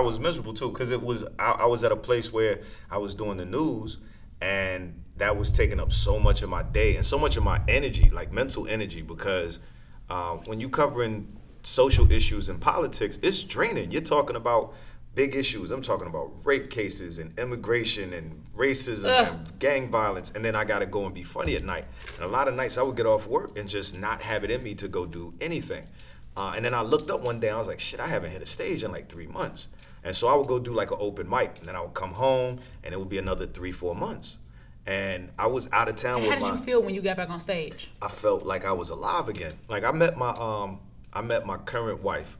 I was miserable too because it was I, I was at a place where I was doing the news and that was taking up so much of my day and so much of my energy, like mental energy, because uh, when you're covering social issues and politics, it's draining. You're talking about big issues. I'm talking about rape cases and immigration and racism Ugh. and gang violence, and then I gotta go and be funny at night. And a lot of nights I would get off work and just not have it in me to go do anything. Uh, and then I looked up one day, I was like, shit, I haven't hit a stage in like three months. And so I would go do like an open mic, and then I would come home, and it would be another three, four months. And I was out of town How with did my. you feel when you got back on stage? I felt like I was alive again. Like I met my um I met my current wife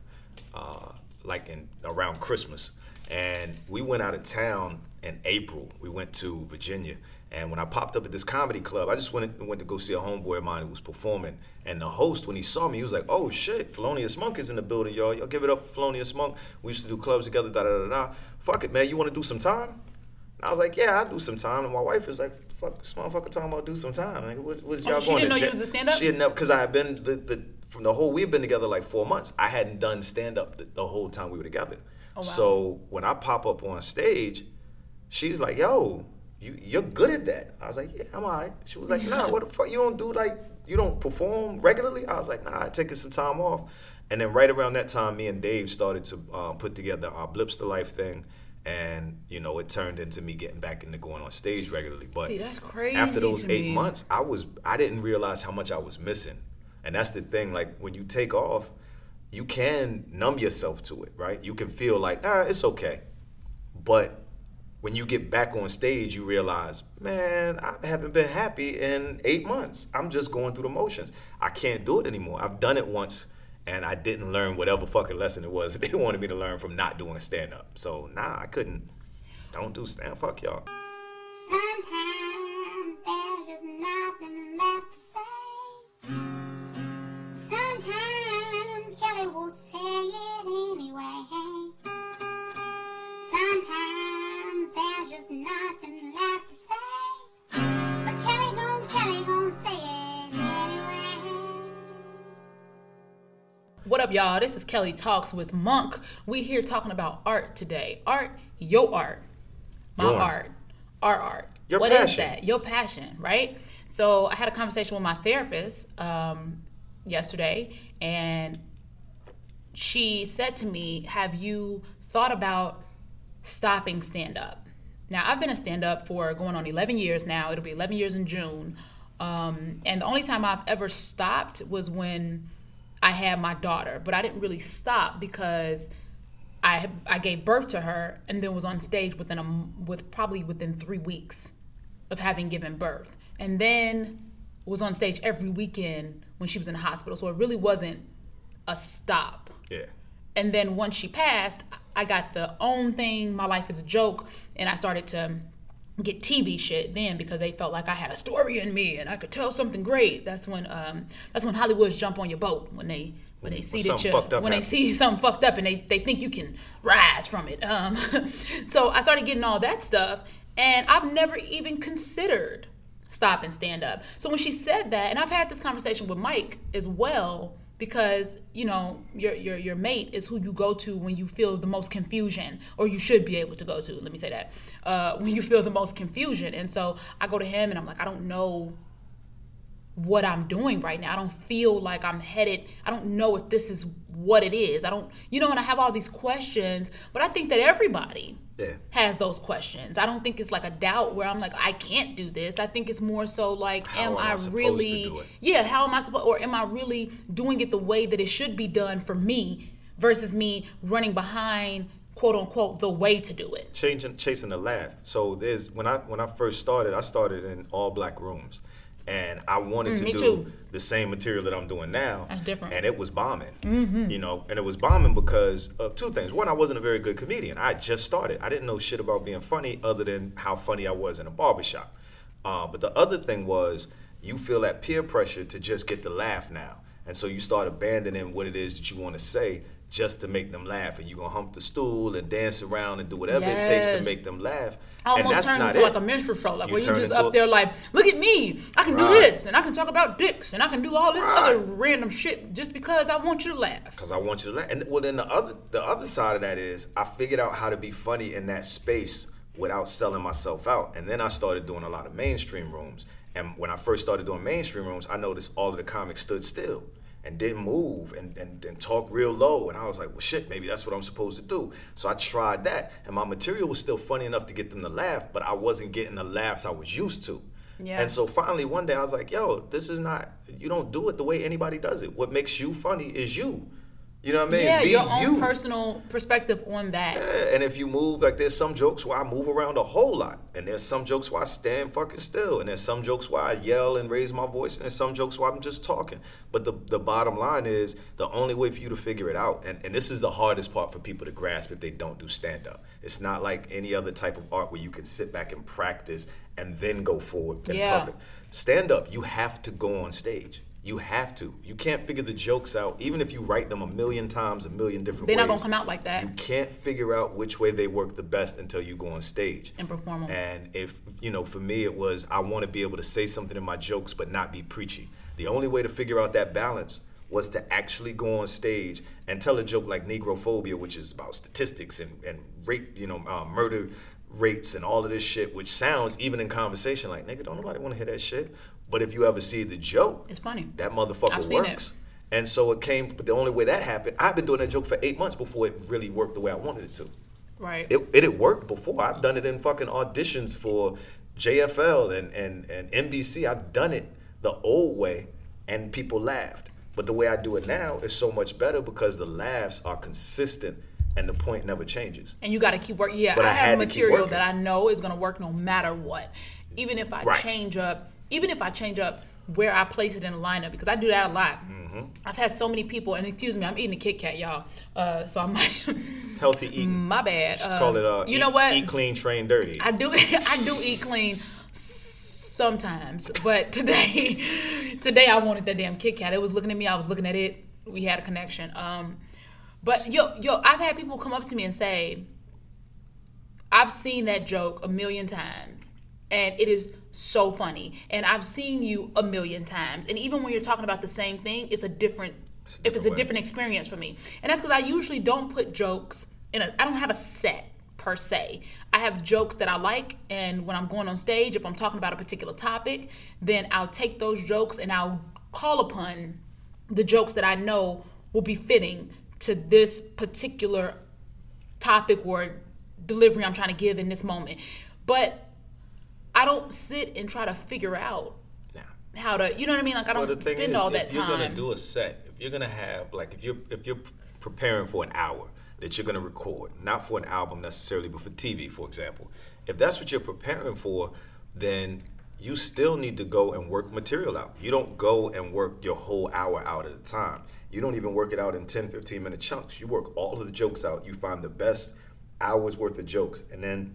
uh like in around Christmas and we went out of town in April. We went to Virginia and when I popped up at this comedy club, I just went went to go see a homeboy of mine who was performing. And the host, when he saw me, he was like, "Oh shit, Felonious Munk is in the building, y'all. Y'all give it up, for Felonious Munk. We used to do clubs together. Da da da da. Fuck it, man. You want to do some time?" And I was like, "Yeah, I do some time." And my wife is like, "Fuck, this motherfucker talking about do some time. Like, what, what's Oh, y'all she going didn't to know you was a stand-up? She had never because I had been the, the from the whole we've been together like four months. I hadn't done stand up the, the whole time we were together. Oh, wow. So when I pop up on stage, she's like, "Yo, you you're good at that." I was like, "Yeah, I'm alright." She was like, "Nah, what the fuck? You don't do like you don't perform regularly?" I was like, "Nah, I taking some time off." And then right around that time, me and Dave started to uh, put together our Blips to Life thing. And you know, it turned into me getting back into going on stage regularly. But See, that's crazy after those eight me. months, I was I didn't realize how much I was missing. And that's the thing, like when you take off, you can numb yourself to it, right? You can feel like, ah, it's okay. But when you get back on stage, you realize, man, I haven't been happy in eight months. I'm just going through the motions. I can't do it anymore. I've done it once and I didn't learn whatever fucking lesson it was they wanted me to learn from not doing stand up. So nah, I couldn't. Don't do stand fuck y'all. Sometimes there's just up, y'all? This is Kelly Talks with Munk. We here talking about art today. Art, your art, my Your art. our art. Your What is passion. that? Your passion, right? So I had a conversation with my therapist um, yesterday, and she said to me, "Have you thought about stopping stand up?" Now I've been a stand up for going on 11 years now. It'll be 11 years in June. Um, and the only time I've ever stopped was when I had my daughter, but I didn't really stop because I I gave birth to her and then was on stage within a with probably within three weeks of having given birth, and then was on stage every weekend when she was in the hospital. So it really wasn't a stop. Yeah. And then once she passed, I got the own thing. My life is a joke, and I started to get TV shit then because they felt like I had a story in me and I could tell something great. That's when um, that's when Hollywoods jump on your boat when they when they see that you when they see something fucked up and they, they think you can rise from it. Um, so I started getting all that stuff, and I've never even considered stop and stand up. So when she said that, and I've had this conversation with Mike as well, because you know your your your mate is who you go to when you feel the most confusion, or you should be able to go to. Let me say that uh, when you feel the most confusion. And so I go to him, and I'm like, I don't know what I'm doing right now. I don't feel like I'm headed. I don't know if this is what it is. I don't, you know, and I have all these questions, but I think that everybody Yeah. has those questions. I don't think it's like a doubt where I'm like, I can't do this. I think it's more so like, How am am I I, really, do it? yeah, how am I supposed, or am I really doing it the way that it should be done for me versus me running behind, quote unquote, the way to do it? changing chasing the laugh. So there's when I when I first started, I started in all black rooms, and I wanted to Mm, me do too. the same material that I'm doing now. That's different. And it was bombing. You know, and it was bombing because of two things. One, I wasn't a very good comedian. I just started. I didn't know shit about being funny other than how funny I was in a barbershop. Uh, but the other thing was you feel that peer pressure to just get the laugh now. And so you start abandoning what it is that you want to say just to make them laugh, and you're gonna hump the stool and dance around and do whatever it takes to make them laugh. I and almost that's turned not into it. like a minstrel show, like You where you just up there like, look at me, I can do this, and I can talk about dicks, and I can do all this other random shit just because I want you to laugh. because I want you to laugh. And well, then the other the other side of that is I figured out how to be funny in that space without selling myself out. And then I started doing a lot of mainstream rooms. And when I first started doing mainstream rooms, I noticed all of the comics stood still and didn't move and, and, and talk real low. And I was like, well, shit, maybe that's what I'm supposed to do. So I tried that. And my material was still funny enough to get them to laugh, but I wasn't getting the laughs I was used to. Yeah. And so finally one day I was like, yo, this is not, you don't do it the way anybody does it. What makes you funny is you. You know what I mean? yeah, Be your own you. personal perspective on that. Yeah, and if you move, like there's some jokes where I move around a whole lot, and there's some jokes where I stand fucking still, and there's some jokes where I yell and raise my voice, and there's some jokes where I'm just talking. But the the bottom line is the only way for you to figure it out, and, and this is the hardest part for people to grasp if they don't do stand up. It's not like any other type of art where you can sit back and practice and then go forward in Yeah. public. Stand up, you have to go on stage. You have to. You can't figure the jokes out, even if you write them a million times, a million different ways. They're ways. not gonna come out like that. You can't figure out which way they work the best until you go on stage And perform 'em. And if you know, for me, it was I want to be able to say something in my jokes, but not be preachy. The only way to figure out that balance was to actually go on stage and tell a joke like Negrophobia, which is about statistics and, and rape, you know, uh, murder rates and all of this shit, which sounds even in conversation like nigga, don't nobody want to hear that shit. But if you ever see the joke, It's funny. that motherfucker seen it. works. And so it came, but the only way that happened, I've been doing that joke for eight months before it really worked the way I wanted it to. Right. It, it had worked before. I've done it in fucking auditions for JFL and, and, and NBC. I've done it the old way and people laughed. But the way I do it now is so much better because the laughs are consistent and the point never changes. and you got to keep working. Yeah, But I, I have to material that I know is gonna work no matter what. Even if I Right. change up, even if I change up where I place it in the lineup, because I do that a lot. Mm-hmm. I've had so many people, and excuse me, I'm eating a Kit Kat, y'all. Uh, so I might, Healthy eating. my bad. Just Um, call it uh, you eat, know what? Eat clean, train dirty. I do I do eat clean sometimes, but today today I wanted that damn Kit Kat. It was looking at me, I was looking at it. We had a connection. Um, but yo yo, I've had people come up to me and say, I've seen that joke a million times, and it is so funny. And I've seen you a million times, and even when you're talking about the same thing, it's a different. a if it's a different different experience for me, and that's because I usually don't put jokes in a. I don't have a set per se. I have jokes that I like, and when I'm going on stage, if I'm talking about a particular topic, then I'll take those jokes and I'll call upon the jokes that I know will be fitting to this particular topic or delivery I'm trying to give in this moment. But I don't sit and try to figure out Nah. how to, you know what I mean? Like I don't the thing spend is, all if you're gonna do a set, if you're gonna have like if you're if you're preparing for an hour that you're gonna record, not for an album necessarily, but for TV, for example, if that's what you're preparing for, then you still need to go and work material out. You don't go and work your whole hour out at a time. You don't even work it out in 10, 15 minute chunks. You work all of the jokes out. You find the best hours worth of jokes, and then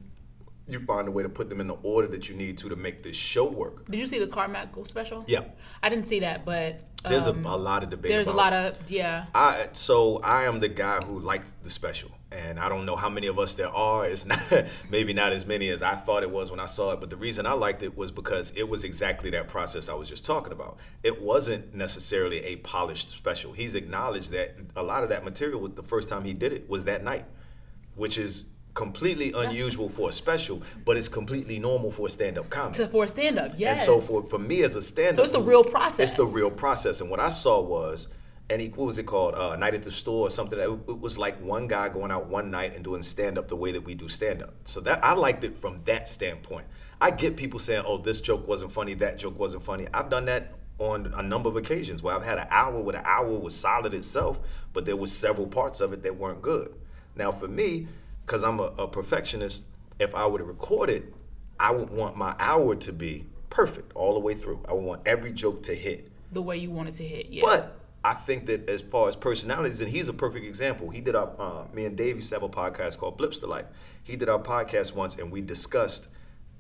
you find a way to put them in the order that you need to to make this show work. Did you see the Carmichael special? Yeah. I didn't see that, but There's um, a, a lot of debate. there's a lot of yeah. I so I am the guy who liked the special, and I don't know how many of us there are. It's not maybe not as many as I thought it was when I saw it. But the reason I liked it was because it was exactly that process I was just talking about. It wasn't necessarily a polished special. He's acknowledged that a lot of that material, with the first time he did it, was that night, which is completely unusual for a special, but it's completely normal for a stand-up comedy. To for a stand up, yes. And so for, for me as a stand-up, So it's the real process. It's the real process. And what I saw was, and he, what was it called? Uh, Night at the Store or something. That it was like one guy going out one night and doing stand-up the way that we do stand-up. So that I liked it from that standpoint. I get people saying, "Oh, this joke wasn't funny. That joke wasn't funny." I've done that on a number of occasions where I've had an hour where the hour was solid itself, but there was several parts of it that weren't good. Now for me, because I'm a, a perfectionist, if I were to record it, I would want my hour to be perfect all the way through. I would want every joke to hit. the way you wanted to hit. Yeah. But I think that as far as personalities, and he's a perfect example. He did our, uh, me and Dave used to have a podcast called Blips to Life. He did our podcast once, and we discussed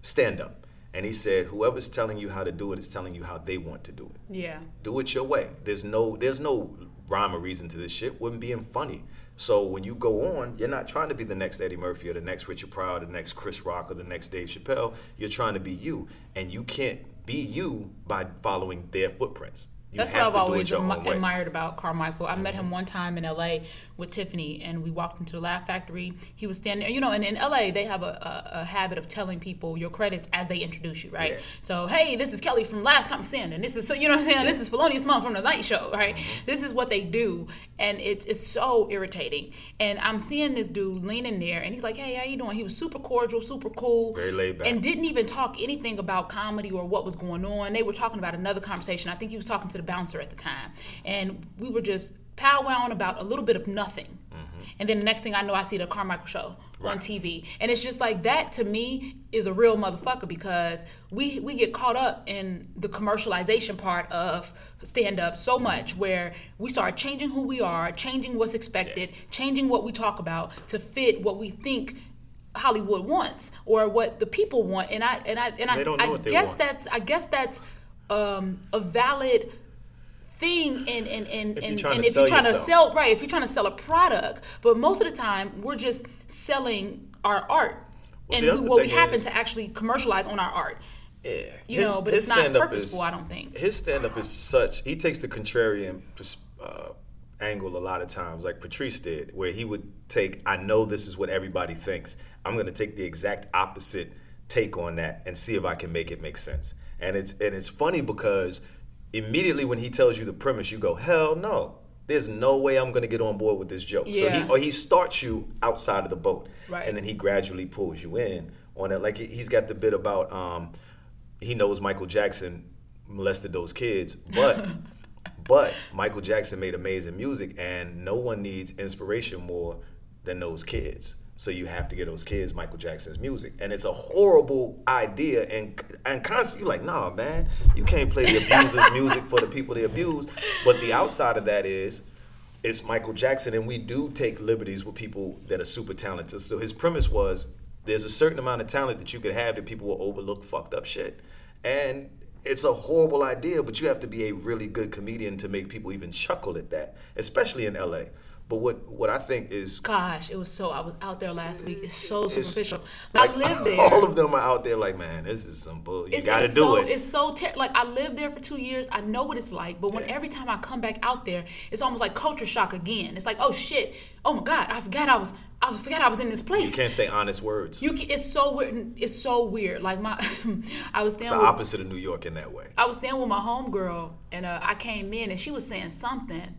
stand up. And he said, whoever's telling you how to do it is telling you how they want to do it yeah. do it your way. There's no there's no rhyme or reason to this shit when being funny. So when you go on, you're not trying to be the next Eddie Murphy or the next Richard Pryor, or the next Chris Rock, or the next Dave Chappelle. You're trying to be you, and you can't be you by following their footprints. You That's what I've to do it always admi- admired about Carmichael. I met him one time in LA with Tiffany, and we walked into the Laugh Factory. He was standing, you know, and in LA they have a, a, a habit of telling people your credits as they introduce you, right? Yeah. So, hey, this is Kelly from Last Comic Stand, and this is, so you know what I'm saying? This is Felonious Munk from The Night Show, right? This is what they do, and it's it's so irritating. And I'm seeing this dude leaning there, and he's like, hey, how you doing? He was super cordial, super cool, Very laid back. and didn't even talk anything about comedy or what was going on. They were talking about another conversation. I think he was talking to the bouncer at the time. And we were just powwowing about a little bit of nothing. And then the next thing I know, I see the Carmichael show on Mm-hmm. TV. And it's just like that to me is a real motherfucker because we, we get caught up in the commercialization part of stand up so much where we start changing who we are, changing what's expected, changing what we talk about to fit what we think Hollywood wants or what the people want, and I and I and I, They I they guess want. that's I guess that's um, a valid thing in in in If you're and, trying and to if you're sell trying to sell right if you're trying to sell a product but most of the time we're just selling our art Well, and what we happen is- to actually commercialize on our art Yeah. you know, but it's not stand-up purposeful, I don't think. His stand up is such, he takes the contrarian uh, angle a lot of times, like Patrice did, where he would take, I know this is what everybody thinks. I'm going to take the exact opposite take on that and see if I can make it make sense. And it's and it's funny because immediately when he tells you the premise, you go, hell no. There's no way I'm gonna get on board with this joke. So he or he starts you outside of the boat, Right. and then he gradually pulls you in on it. Like he- he's got the bit about um, he knows Michael Jackson molested those kids, but but Michael Jackson made amazing music, and no one needs inspiration more than those kids. So you have to get those kids Michael Jackson's music, and it's a horrible idea. And and constantly you're like, nah, man, you can't play the abusers' music for the people they abuse. But the outside of that is, it's Michael Jackson, and we do take liberties with people that are super talented. So his premise was, there's a certain amount of talent that you could have that people will overlook fucked up shit, and it's a horrible idea. But you have to be a really good comedian to make people even chuckle at that, especially in LA. But what what I think is gosh it was so I was out there last week it's so It's- superficial like, I live there All of them are out there like, man, this is some bull. You got to do so, it. It's so ter- like I lived there for two years. I know what it's like. But when every time I come back out there, it's almost like culture shock again. It's like, oh shit, oh my god, I forgot I was, I forgot I was in this place. you can't say honest words. You can, it's so weird. It's so weird. Like my, I was it's the with, opposite of New York in that way. I was staying with my homegirl, and uh, I came in, and she was saying something,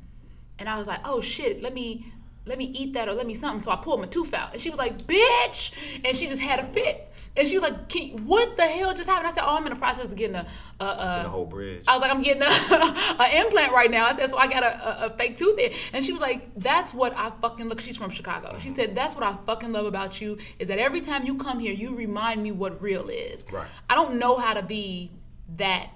and I was like, "Oh shit, let me, let me eat that or let me something." So I pulled my tooth out, and she was like, "Bitch," and she just had a fit, and she was like, "What the hell just happened?" I said, "Oh, I'm in the process of getting a, a, a the whole bridge. I was like, I'm getting a, an implant right now. I said, so I got a, a, a fake tooth in. And she was like, that's what I fucking look. She's from Chicago. She said, that's what I fucking love about you is that every time you come here, you remind me what real is. Right. I don't know how to be that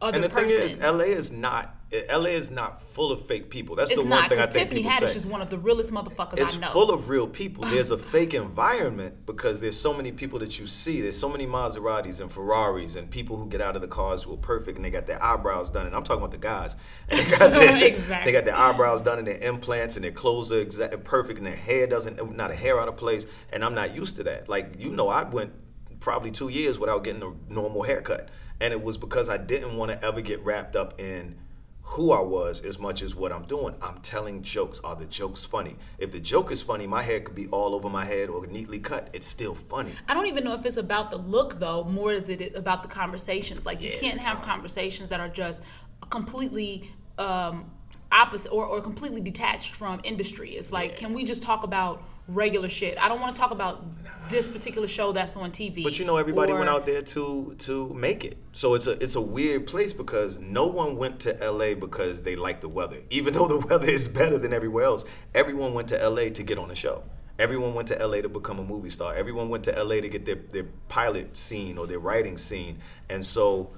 other and the person. thing is, LA is not LA is not full of fake people. That's it's the one not thing I think Tiffany people Haddish say. is one of the realest motherfuckers it's I know. full of real people. There's a fake environment because there's so many people that you see. There's so many Maseratis and Ferraris and people who get out of the cars who are perfect and they got their eyebrows done. And I'm talking about the guys. And they got their, Exactly. they got their eyebrows done and their implants and their clothes are exact perfect and their hair doesn't not a hair out of place. And I'm not used to that. Like you know, I went probably two years without getting a normal haircut, and it was because I didn't want to ever get wrapped up in who I was as much as what I'm doing. I'm telling jokes. Are the jokes funny? If the joke is funny, my hair could be all over my head or neatly cut. It's still funny. I don't even know if it's about the look though, more is it about the conversations. Like you can't have conversations that are just completely um, opposite or, or completely detached from industry. It's like, can we just talk about regular shit? I don't want to talk about this particular show that's on TV. But you know, everybody or- went out there to to make it. So it's a it's a weird place because no one went to LA because they like the weather. Even though the weather is better than everywhere else, everyone went to LA to get on the show. Everyone went to LA to become a movie star. Everyone went to LA to get their, their pilot scene or their writing scene. And so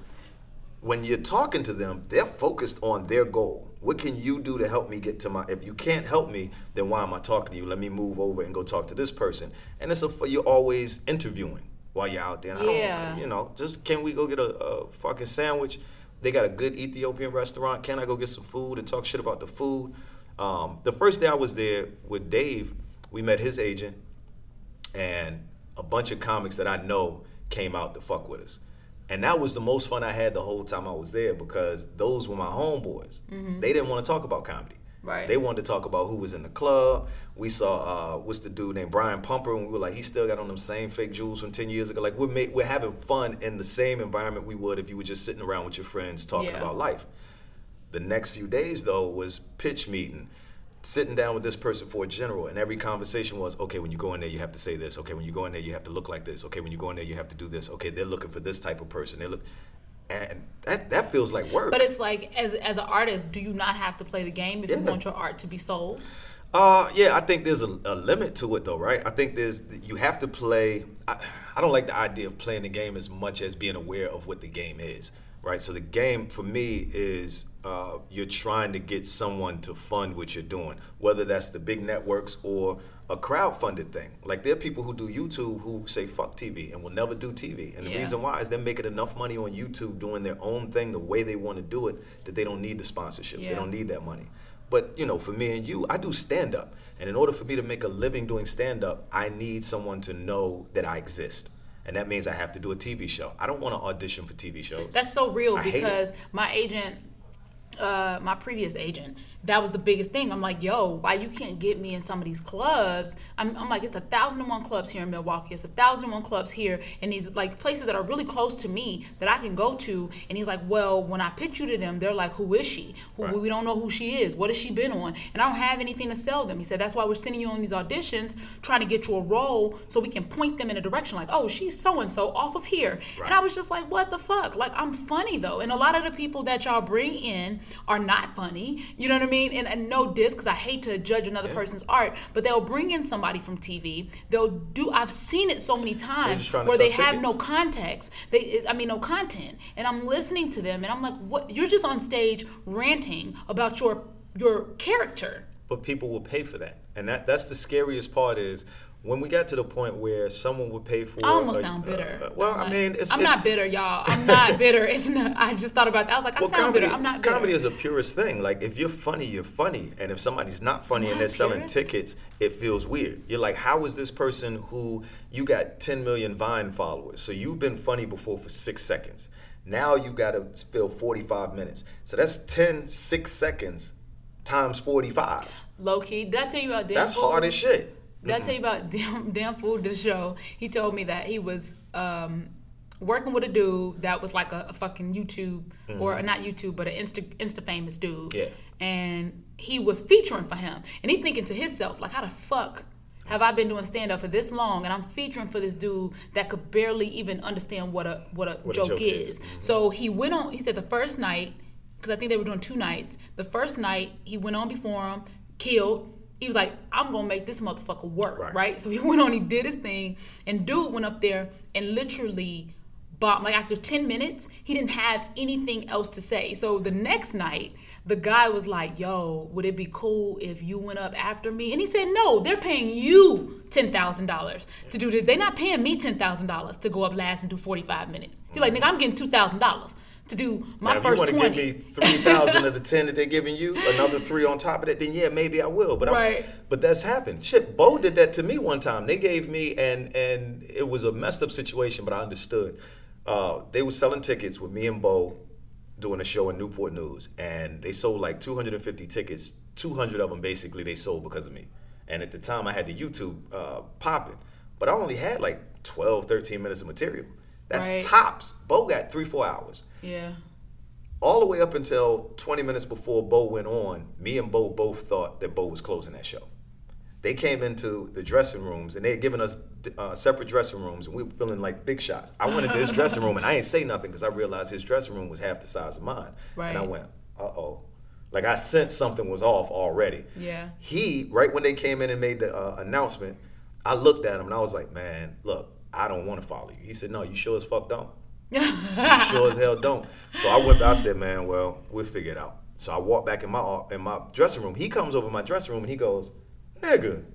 when you're talking to them, they're focused on their goal. What can you do to help me get to my? If you can't help me, then why am I talking to you? Let me move over and go talk to this person. And it's a for you're always interviewing while you're out there. And I Yeah. you know, just can we go get a, a fucking sandwich? They got a good Ethiopian restaurant. Can I go get some food and talk shit about the food? Um, the first day I was there with Dave, we met his agent, and a bunch of comics that I know came out to fuck with us. And that was the most fun I had the whole time I was there because those were my homeboys. They didn't want to talk about comedy. Right. They wanted to talk about who was in the club. We saw uh, what's the dude named Brian Pumper, and we were like, he still got on them same fake jewels from ten years ago. Like we're ma- we're having fun in the same environment we would if you were just sitting around with your friends talking Yeah. about life. The next few days though was pitch meeting, sitting down with this person for a general, and every conversation was, okay, when you go in there, you have to say this. Okay, when you go in there, you have to look like this. Okay, when you go in there, you have to do this. Okay, they're looking for this type of person. They look, and that that feels like work. But it's like, as as an artist, do you not have to play the game if you want your art to be sold? Uh, yeah, I think there's a, a limit to it though, right? I think there's you have to play. I, I don't like the idea of playing the game as much as being aware of what the game is, right? So the game for me is uh, you're trying to get someone to fund what you're doing, whether that's the big networks or a crowd-funded thing. Like there are people who do YouTube who say fuck TV and will never do TV, and the Yeah. reason why is they're making enough money on YouTube doing their own thing the way they want to do it that they don't need the sponsorships. They don't need that money. But you know, for me and you, I do stand up, and in order for me to make a living doing stand up, I need someone to know that I exist, and that means I have to do a TV show. I don't want to audition for TV shows. That's so real I because my agent, uh, my previous agent, that was the biggest thing. I'm like, yo, why you can't get me in some of these clubs? I'm, I'm like, it's a thousand and one clubs here in Milwaukee. It's a thousand and one clubs here, and these like places that are really close to me that I can go to. And he's like, well, when I pitch you to them, they're like, who is she? Who, Right. We don't know who she is. What has she been on? And I don't have anything to sell them. He said that's why we're sending you on these auditions, trying to get you a role, so we can point them in a direction like, oh, she's so and so off of here. Right. And I was just like, what the fuck? Like, I'm funny though. And a lot of the people that y'all bring in are not funny. You know what I mean? And, and no diss, because I hate to judge another person's art, but they'll bring in somebody from TV. They'll do, I've seen it so many times just trying to where they sell have no context. They, I mean, no content. And I'm listening to them and I'm like, what? You're just on stage ranting about your your character. but people will pay for that, and that that's the scariest part is. When we got to the point where someone would pay for, I almost a- sound bitter. uh, well, I'm I mean, it's I'm it- not bitter, y'all. I'm not bitter. It's not. I just thought about that. I was like, I Well, sound comedy, bitter. I'm not bitter. comedy is a purest thing. Like if you're funny, you're funny, and if somebody's not funny Am and they're selling tickets, it feels weird. You're like, how is this person who you got 10 million Vine followers? So you've been funny before for six seconds. Now you got to fill 45 minutes. So that's 10 six seconds times 45. Low key. Did I tell you about Dan That's hard as shit. Did I tell you about damn Dan Fool, the show? He told me that he was um, working with a dude that was like a, a fucking YouTube, or not YouTube, but an Insta, Insta famous dude. Yeah. And he was featuring for him. And he thinking to himself, like, how the fuck have I been doing stand up for this long and I'm featuring for this dude that could barely even understand what a what a, What a joke, joke is. is. Mhm. So he went on, he said the first night, because I think they were doing two nights. The first night, he went on before him, killed. He was like, I'm gonna make this motherfucker work, right? Right. So he went on, he did his thing, and dude went up there and literally bombed. Like after 10 minutes, he didn't have anything else to say. So the next night, the guy was like, Yo, would it be cool if you went up after me? And he said, No, they're paying you $10,000 to do this. They're not paying me $10,000 to go up last and do 45 minutes. He's like, Nigga, I'm getting $2,000 to do my now, if you want 20. to give me three thousand of the ten that they're giving you, another three on top of that, then yeah, maybe I will. But Right. I'm, but that's happened. Shit, Bo did that to me one time. They gave me and and it was a messed up situation, but I understood. Uh, they were selling tickets with me and Bo doing a show in Newport News, and they sold like 250 tickets. 200 of them basically they sold because of me. And at the time, I had the YouTube uh, popping, but I only had like 12, 13 minutes of material. That's Right. tops. Bo got three, four hours yeah. all the way up until 20 minutes before Bo went on, me and Bo both thought that Bo was closing that show. They came into the dressing rooms and they had given us uh, separate dressing rooms, and we were feeling like big shots. I went into his dressing room and I ain't say nothing because I realized his dressing room was half the size of mine. Right. And I went, uh oh. Like I sensed something was off already. Yeah. He, right when they came in and made the uh, announcement, I looked at him and I was like, man, look, I don't want to follow you. He said, no, you sure as fuck don't. You sure as hell don't. So I went. I said, "Man, well, we'll figure it out." So I walked back in my in my dressing room. He comes over my dressing room and he goes, "Nigga,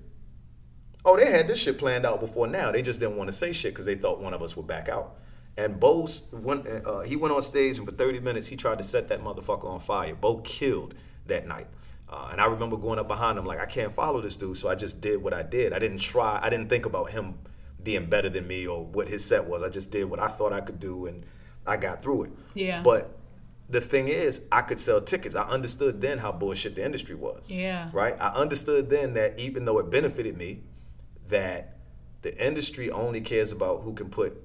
oh, they had this shit planned out before now. They just didn't want to say shit because they thought one of us would back out." And Bo went. Uh, he went on stage and for thirty minutes he tried to set that motherfucker on fire. Bo killed that night. Uh, and I remember going up behind him like I can't follow this dude, so I just did what I did. I didn't try. I didn't think about him being better than me or what his set was. I just did what I thought I could do, and I got through it. Yeah. But the thing is, I could sell tickets. I understood then how bullshit the industry was. Yeah. Right. I understood then that even though it benefited me, that the industry only cares about who can put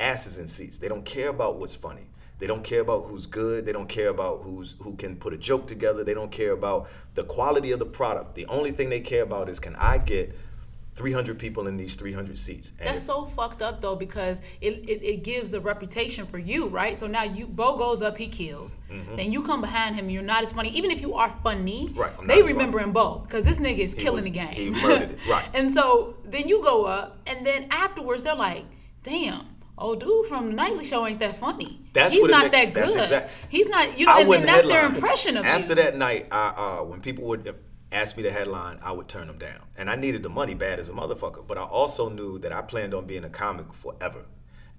asses in seats. They don't care about what's funny. They don't care about who's good. They don't care about who's who can put a joke together. They don't care about the quality of the product. The only thing they care about is can I get 300 people in these 300 seats. And That's so fucked up though because it, it, it gives a reputation for you, right? So now you Bo goes up, he kills. Then you come behind him, you're not as funny. Even if you are funny, Mm-hmm. Right, they as remember him Bo because this nigga is killing was- the game. he murdered it, right. and so then you go up, and then afterwards they're like, "Damn." Old dude from the nightly show ain't that funny. That's he's not make- that that's good. exact- He's not, you know, I and that's their impression of him. After you. that night, I, uh, when people would ask me to headline, I would turn them down. And I needed the money bad as a motherfucker. But I also knew that I planned on being a comic forever.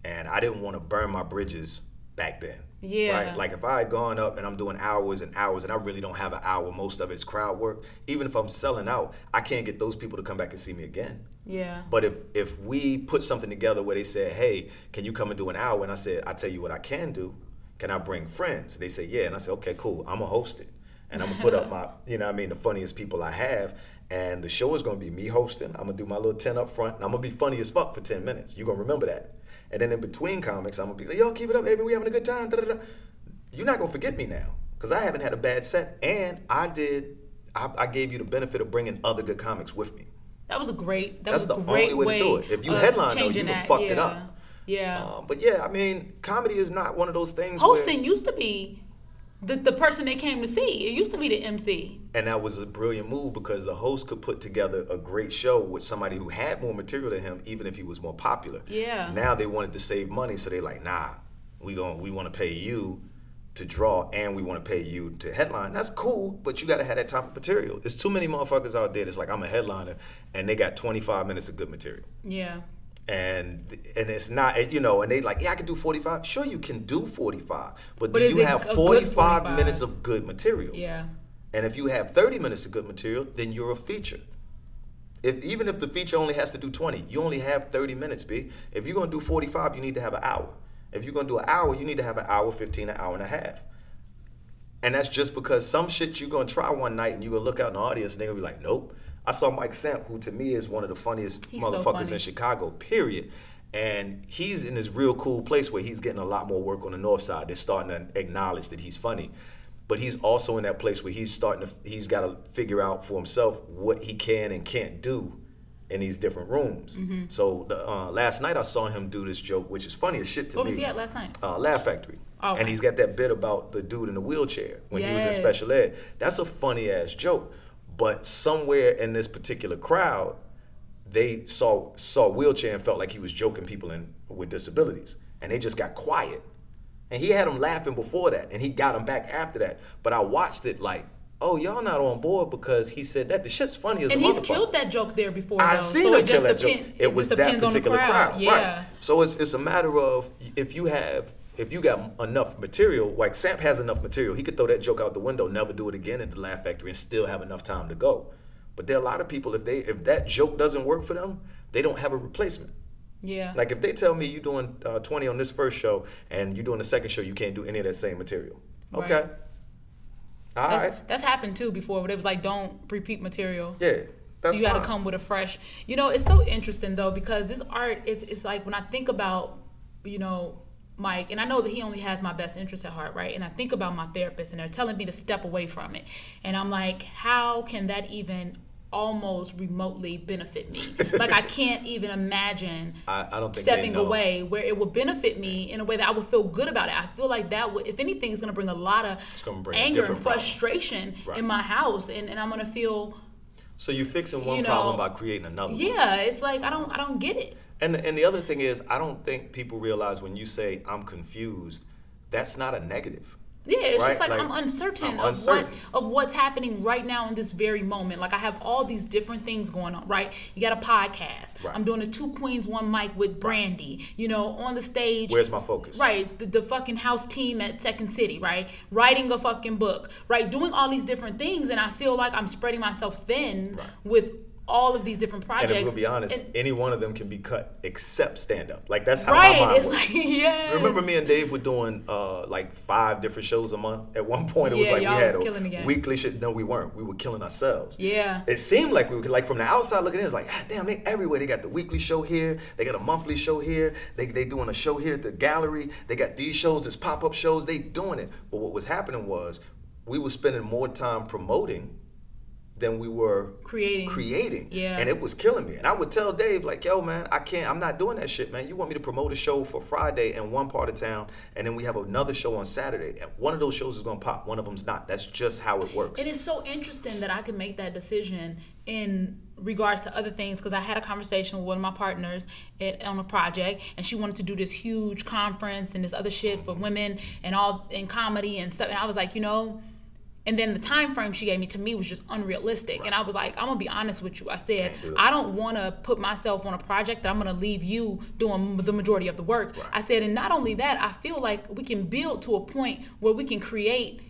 And I didn't want to burn my bridges back then. Yeah. Right? Like if I had gone up and I'm doing hours and hours and I really don't have an hour, most of it's crowd work, even if I'm selling out, I can't get those people to come back and see me again. Yeah. But if if we put something together where they said, "Hey, can you come and do an hour?" and I said, "I tell you what I can do. Can I bring friends?" They say, "Yeah," and I said, "Okay, cool. I'm gonna host it, and I'm gonna put up my, you know, what I mean, the funniest people I have, and the show is gonna be me hosting. I'm gonna do my little ten up front, and I'm gonna be funny as fuck for ten minutes. You're gonna remember that, and then in between comics, I'm gonna be like, "Yo, keep it up, baby. We having a good time." Da-da-da. You're not gonna forget me now, because I haven't had a bad set, and I did. I, I gave you the benefit of bringing other good comics with me. That was a great. That That's was the great only way to do it. If you headline, though, you that. fucked yeah. it up. Yeah. Um, but yeah, I mean, comedy is not one of those things. Hosting where, used to be the, the person they came to see. It used to be the MC. and that was a brilliant move because the host could put together a great show with somebody who had more material than him, even if he was more popular. Yeah. Now they wanted to save money, so they like, nah, we going we want to pay you to draw, and we want to pay you to headline. That's cool, but you got to have that type of material. There's too many motherfuckers out there that's like, I'm a headliner, and they got 25 minutes of good material. Yeah. And and it's not you know and they like yeah I can do 45 sure you can do 45 but, But do you have 45, 45? minutes of good material Yeah. and if you have 30 minutes of good material then you're a feature if even if the feature only has to do 20 you only have 30 minutes b if you're going to do 45 you need to have an hour if you're going to do an hour you need to have an hour 15 an hour and a half and that's just because some shit you're gonna try one night and you're gonna look out in the audience and they're gonna be like, nope. I saw Mike Samp, who to me is one of the funniest He's so motherfuckers funny. in Chicago, period. And he's in this real cool place where he's getting a lot more work on the north side. They're starting to acknowledge that he's funny. But he's also in that place where he's starting to he's gotta figure out for himself what he can and can't do in these different rooms. Mm-hmm. So the, uh, last night I saw him do this joke, which is funny as shit to What me What was he at last night? uh, Laugh Factory. Oh. And he's got that bit about the dude in the wheelchair when he was in special ed. That's a funny ass joke. But somewhere in this particular crowd, they saw saw wheelchair and felt like he was joking people in with disabilities. And they just got quiet. And he had them laughing before that, and he got them back after that. But I watched it like, oh, y'all not on board because he said that. The shit's funny as And a he's killed that joke there before. I though. seen so him it kill just that joke. depend- It was that depends on the particular crowd, Yeah. right? So it's it's a matter of if you have if you got enough material, like Samp has enough material, he could throw that joke out the window, never do it again at the Laugh Factory, and still have enough time to go. But there are a lot of people if they if that joke doesn't work for them, they don't have a replacement. Yeah. Like if they tell me you're doing uh, 20 on this first show and you're doing the second show, you can't do any of that same material. Okay. Right. All that's, right. that's happened too before. but it was like, don't repeat material. Yeah. That's you got to come with a fresh. You know, it's so interesting though because this art is it's like when I think about you know Mike, and I know that he only has my best interest at heart, right? And I think about my therapist, and they're telling me to step away from it, and I'm like, how can that even almost remotely benefit me? like I can't even imagine I, I don't think stepping away where it would benefit me in a way that I would feel good about it. I feel like that would, if anything, is going to bring a lot of anger and frustration Right. in my house, and, and I'm going to feel, So you're fixing one You problem know, by creating another. one. yeah, it's like I don't, I don't get it. And and the other thing is, I don't think people realize when you say I'm confused, that's not a negative. Yeah, it's just like, Like, I'm uncertain I'm of uncertain. what of what's happening right now in this very moment. Like I have all these different things going on, right? You got a podcast. Right. I'm doing a two queens one mic with Brandy. You know, on the stage. Where's my focus? Right, the, the fucking house team at Second City, right? Writing a fucking book, right? Doing all these different things, and I feel like I'm spreading myself thin Right. with all of these different projects. And if we'll be honest, And- any one of them can be cut except stand up. Like that's how my right? mind It's works. like yeah. Remember me and Dave were doing uh, like five different shows a month. At one point, it was Yeah, like we had a weekly shit. No, we weren't. We were killing ourselves. Yeah. It seemed like we were like from the outside looking in. It's like, God damn, they everywhere. They got the weekly show here. They got a monthly show here. They they doing a show here at the gallery. They got these shows as pop up shows. They doing it. But what was happening was we were spending more time promoting than we were Creating. creating. Yeah. And it was killing me. And I would tell Dave, like, yo, man, I can't, I'm not doing that shit, man. You want me to promote a show for Friday in one part of town, and then we have another show on Saturday. And one of those shows is gonna pop, one of them's not. That's just how it works. It is so interesting that I can make that decision in regards to other things because I had a conversation with one of my partners at, on a project and she wanted to do this huge conference and this other shit for mm-hmm. women and all in comedy and stuff and I was like you know and then the time frame she gave me to me was just unrealistic. And I was like I'm gonna be honest with you. I said do. I don't want to put myself on a project that I'm gonna leave you doing the majority of the work. I said and not only that I feel like we can build to a point where we can create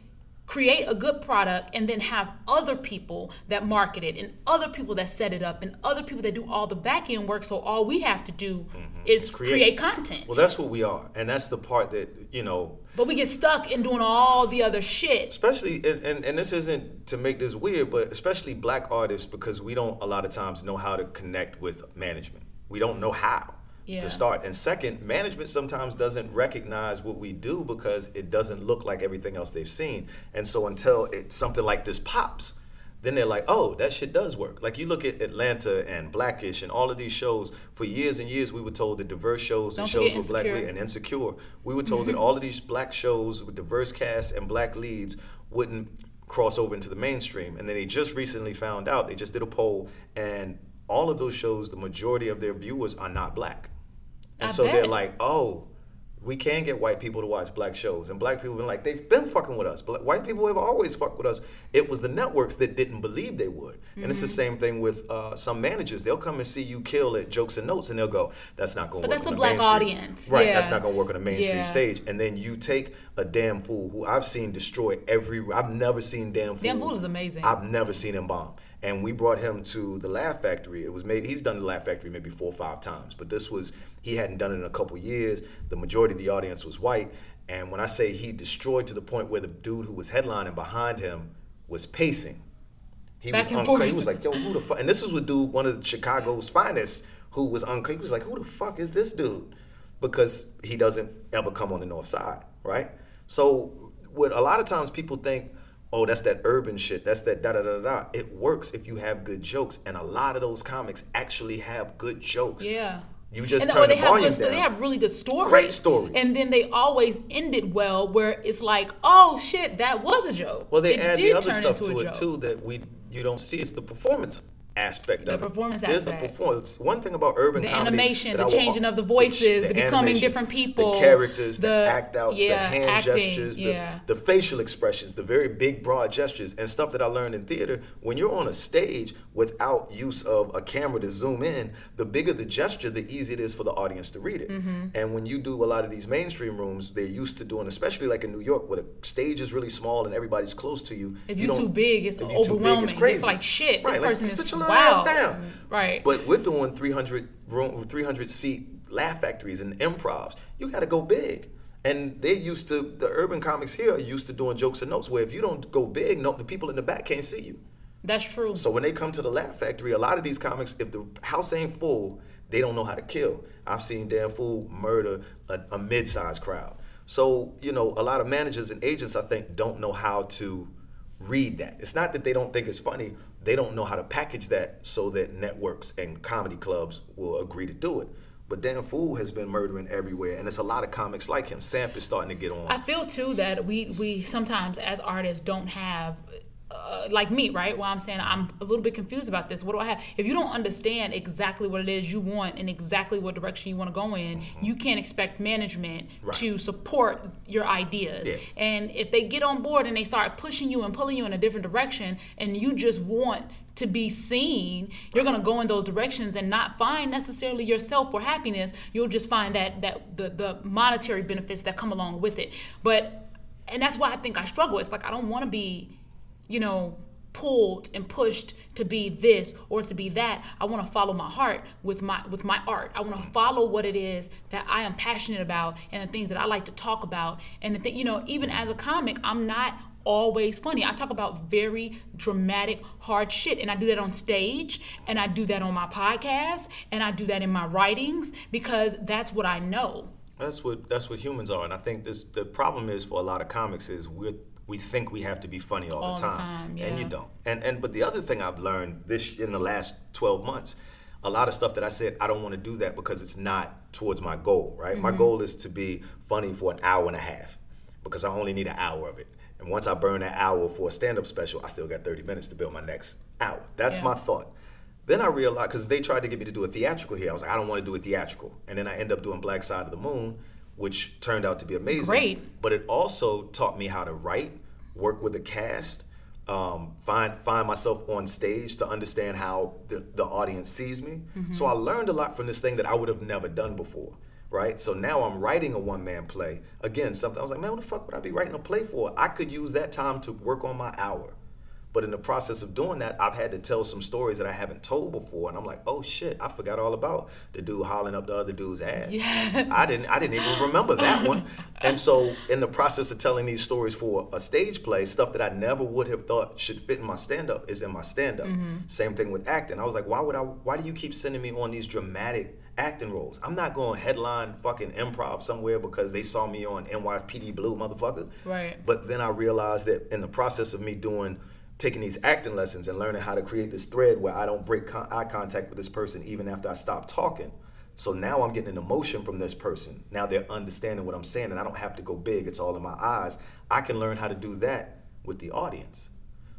create a good product and then have other people that market it and other people that set it up and other people that do all the back end work so all we have to do mm-hmm. is create. create. content well, that's what we are. And that's the part that, you know, but we get stuck in doing all the other shit especially and, and, and this isn't to make this weird but especially black artists because we don't a lot of times know how to connect with management we don't know how Yeah. to start and second management sometimes doesn't recognize what we do because it doesn't look like everything else they've seen and so until it, something like this pops then they're like, oh, that shit does work. Like you look at Atlanta and Blackish and all of these shows. For years and years, we were told that diverse shows and shows with black lead and insecure. We were told that all of these black shows with diverse casts and black leads wouldn't cross over into the mainstream. And then they just recently found out. They just did a poll, and all of those shows, the majority of their viewers are not black. And I so they're like, oh. We can get white people to watch black shows, and black people have been like, they've been fucking with us. But white people have always fucked with us. It was the networks that didn't believe they would, and it's the Mm-hmm. same thing with uh, some managers. They'll come and see you kill at jokes and notes, and they'll go, "That's not going to But that's a black mainstream." audience. right? That's not going to work on a mainstream Yeah. stage. And then you take a damn fool who I've seen destroy every. I've never seen damn fool. Damn Fool is amazing. I've never seen him bomb. And we brought him to the Laugh Factory. It was maybe he's done the Laugh Factory maybe four or five times, but this was he hadn't done it in a couple years. The majority of the audience was white, and when I say he destroyed to the point where the dude who was headlining behind him was pacing. He Back was forth. He was like, "Yo, who the fuck?" And this was with dude, one of Chicago's finest, who was uncut. He was like, "Who the fuck is this dude?" Because he doesn't ever come on the North Side, right? So, what a lot of times people think, "Oh, that's that urban shit. That's that da da da da." It works if you have good jokes, and a lot of those comics actually have good jokes. yeah You just and, oh, turn or they the have volume good, down. they have really good stories Great stories. and then they always end it well where it's like oh shit that was a joke Well, they it add the did other stuff to it joke. too that we you don't see. It's the performance aspect The of it. performance There's aspect. the performance. One thing about urban The animation, the changing of the voices, the becoming different people, the characters, the, the- act outs, the yeah, hand acting, gestures, the, yeah. the facial expressions, the very big broad gestures, and stuff that I learned in theater. When you're on a stage without use of a camera to zoom in, the bigger the gesture, the easier it is for the audience to read it. Mm-hmm. And when you do a lot of these mainstream rooms, they're used to doing, especially like in New York, where the stage is really small and everybody's close to you. If you you're don't- too big, it's if big, overwhelming. it's It's, like shit. Right, This like, person is your little wow. down. Right. But we're doing 300 room, 300 seat laugh factories and improvs. You got to go big. And they're used to the urban comics here are used to doing jokes and notes where if you don't go big, no, the people in the back can't see you. That's true. So when they come to the Laugh Factory, a lot of these comics, if the house ain't full, they don't know how to kill. I've seen Dan Fool murder a, a mid-sized crowd. So you know, a lot of managers and agents, I think, don't know how to read that. It's not that they don't think it's funny; they don't know how to package that so that networks and comedy clubs will agree to do it. But Dan Fool has been murdering everywhere, and it's a lot of comics like him. Samp is starting to get on. I feel too that we we sometimes as artists don't have uh, like me, right? Where I'm saying I'm a little bit confused about this. What do I have? If you don't understand exactly what it is you want and exactly what direction you want to go in, you can't expect management Mm-hmm. Right. to support your ideas. Yeah. And if they get on board and they start pushing you and pulling you in a different direction, and you just want to be seen, you're gonna go in those directions and not find necessarily yourself or happiness. You'll just find that that the the monetary benefits that come along with it. But and that's why I think I struggle. It's like I don't want to be, you know, pulled and pushed to be this or to be that. I want to follow my heart with my with my art. I want to follow what it is that I am passionate about and the things that I like to talk about. And the thing, you know, even as a comic, I'm not always funny. I talk about very dramatic, hard shit. And I do that on stage and I do that on my podcast and I do that in my writings because that's what I know. That's what that's what humans are, and I think this the problem is for a lot of comics is we we think we have to be funny all, All the the time, time, and you don't. And and but the other thing I've learned this in the last twelve months, a lot of stuff that I said I don't want to do that because it's not towards my goal. Right, my mm-hmm. goal is to be funny for an hour and a half because I only need an hour of it. And once I burn that hour for a stand-up special, I still got 30 minutes to build my next hour. That's Yeah. my thought. Then I realized because they tried to get me to do a theatrical here, I was like, I don't want to do a theatrical, and then I end up doing Black Side of the Moon, which turned out to be amazing. Great. But it also taught me how to write, work with a cast, um, find find myself on stage to understand how the, the audience sees me. So I learned a lot from this thing that I would have never done before. Right, so now I'm writing a one man play. Again, something I was like, man, what the fuck would I be writing a play for? I could use that time to work on my hour. But in the process of doing that, I've had to tell some stories that I haven't told before, and I'm like, oh shit, I forgot all about the dude hollering up the other dude's ass. Yeah. I didn't, I didn't even remember that one. And so, in the process of telling these stories for a stage play, stuff that I never would have thought should fit in my stand up is in my stand up. Mm-hmm. Same thing with acting. I was like, why would I? Why do you keep sending me on these dramatic? Acting roles. I'm not going headline fucking improv somewhere because they saw me on NYPD Blue, motherfucker. Right. But then I realized that in the process of me doing, taking these acting lessons and learning how to create this thread where I don't break con- eye contact with this person even after I stop talking. So now I'm getting an emotion from this person. Now they're understanding what I'm saying, and I don't have to go big. It's all in my eyes. I can learn how to do that with the audience.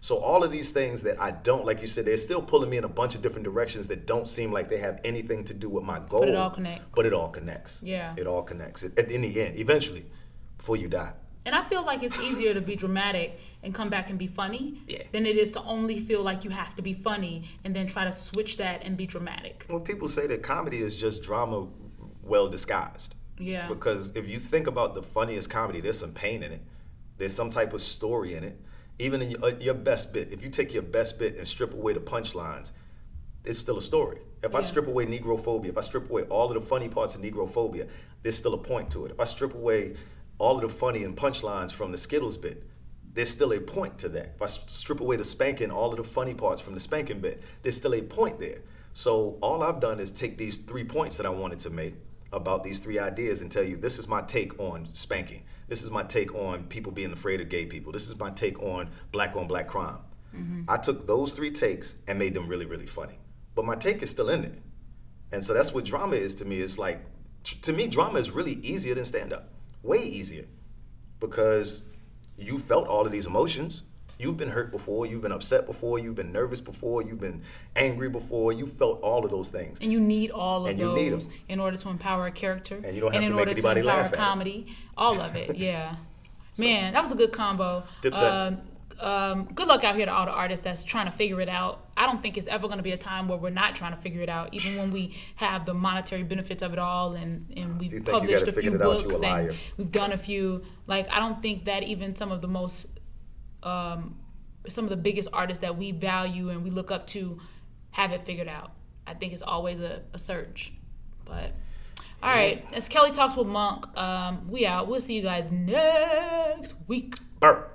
So all of these things that I don't, like you said, they're still pulling me in a bunch of different directions that don't seem like they have anything to do with my goal. But it all connects. But it all connects. Yeah. It all connects. It, in the end, eventually, before you die. And I feel like it's easier to be dramatic and come back and be funny Yeah. than it is to only feel like you have to be funny and then try to switch that and be dramatic. Well, people say that comedy is just drama well disguised. Yeah. Because if you think about the funniest comedy, there's some pain in it. There's some type of story in it. Even in your, uh, your best bit, if you take your best bit and strip away the punchlines, it's still a story. If I strip away Negrophobia, if I strip away all of the funny parts of Negrophobia, there's still a point to it. If I strip away all of the funny and punchlines from the Skittles bit, there's still a point to that. If I strip away the spanking, all of the funny parts from the spanking bit, there's still a point there. So all I've done is take these three points that I wanted to make about these three ideas and tell you this is my take on spanking. This is my take on people being afraid of gay people. This is my take on black on black crime. Mm-hmm. I took those three takes and made them really, really funny. But my take is still in it. And so that's what drama is to me. It's like, t- to me, drama is really easier than stand up. Way easier. Because you felt all of these emotions. You've been hurt before. You've been upset before. You've been nervous before. You've been angry before. You felt all of those things. And you need all of And you need those 'em. in order to empower a character. And you don't have in to make order anybody to empower laugh it. comedy. All of it, yeah. Man, that was a good combo. Dipset. Um, um, good luck out here to all the artists that's trying to figure it out. I don't think it's ever going to be a time where we're not trying to figure it out, even when we have the monetary benefits of it all and, and we've published a few it out, books and we've done a few. Like, I don't think that even some of the most um, some of the biggest artists that we value and we look up to have it figured out. I think it's always a, a search. But all right, as Kelly talks with Munk, um, we out. We'll see you guys next week. Burp.